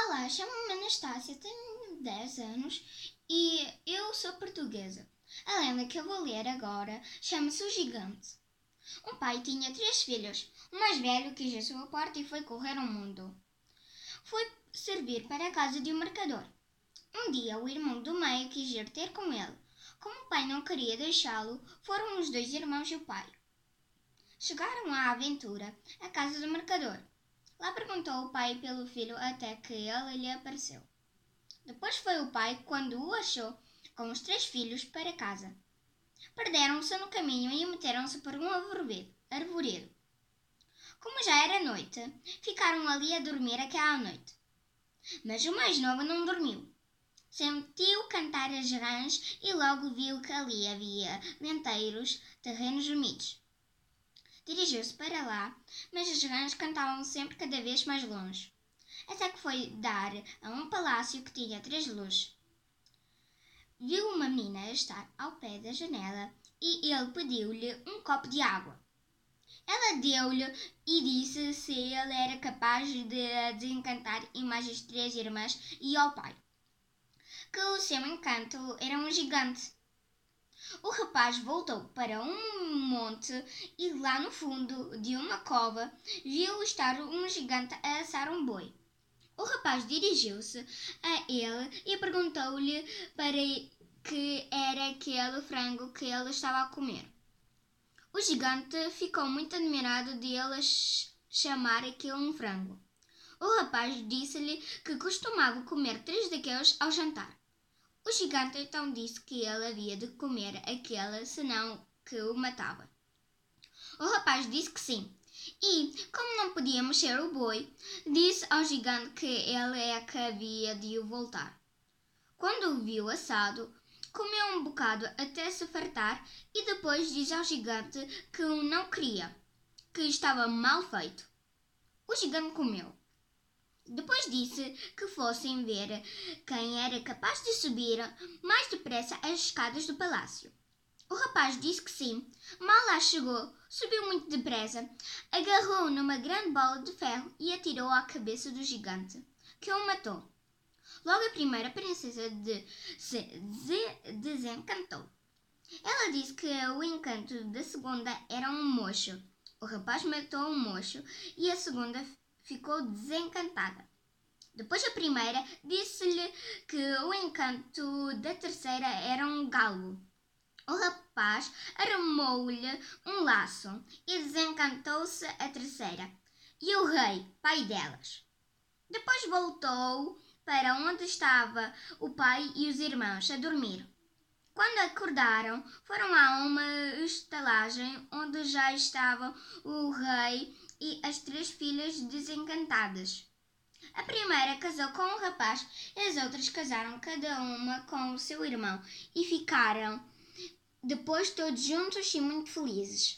Olá, chamo-me Anastácia, tenho 10 anos e eu sou portuguesa. A lenda que eu vou ler agora chama-se O Gigante. Um pai tinha três filhos. O mais velho quis a sua porta e foi correr ao mundo. Foi servir para a casa de um mercador. Um dia o irmão do meio quis ir ter com ele. Como o pai não queria deixá-lo, foram os dois irmãos e o pai. Chegaram à aventura, à casa do mercador. Lá perguntou o pai pelo filho até que ele lhe apareceu. Depois foi o pai quando o achou com os três filhos para casa. Perderam-se no caminho e meteram-se por um arvoredo. Como já era noite, ficaram ali a dormir aquela noite. Mas o mais novo não dormiu. Sentiu cantar as rãs e logo viu que ali havia venteiros, terrenos úmidos. Dirigiu-se para lá, mas as rãs cantavam sempre cada vez mais longe, até que foi dar a um palácio que tinha três luzes. Viu uma menina estar ao pé da janela e ele pediu-lhe um copo de água. Ela deu-lhe e disse se ele era capaz de desencantar e mais as três irmãs e ao pai. Que o seu encanto era um gigante o rapaz voltou para um monte e lá no fundo de uma cova viu estar um gigante a assar um boi. O rapaz dirigiu-se a ele e perguntou-lhe para que era aquele frango que ele estava a comer. O gigante ficou muito admirado de ele chamar aquilo um frango. O rapaz disse-lhe que costumava comer três daqueles ao jantar. O gigante então disse que ele havia de comer aquela, senão que o matava. O rapaz disse que sim. E, como não podia mexer o boi, disse ao gigante que ele é que havia de o voltar. Quando o viu assado, comeu um bocado até se fartar e depois disse ao gigante que o não queria, que estava mal feito. O gigante comeu. Depois disse que fossem ver quem era capaz de subir mais depressa as escadas do palácio. O rapaz disse que sim. Mal lá chegou, subiu muito depressa, agarrou numa grande bola de ferro e atirou à cabeça do gigante, que o matou. Logo a primeira princesa de se de desencantou. Ela disse que o encanto da segunda era um mocho. O rapaz matou o mocho e a segunda ficou desencantada. Depois a primeira disse-lhe que o encanto da terceira era um galo. O rapaz armou-lhe um laço e desencantou-se a terceira e o rei, pai delas. Depois voltou para onde estava o pai e os irmãos a dormir. Quando acordaram, foram a uma estalagem onde já estavam o rei e as três filhas desencantadas. A primeira casou com um rapaz e as outras casaram cada uma com o seu irmão e ficaram depois todos juntos e muito felizes.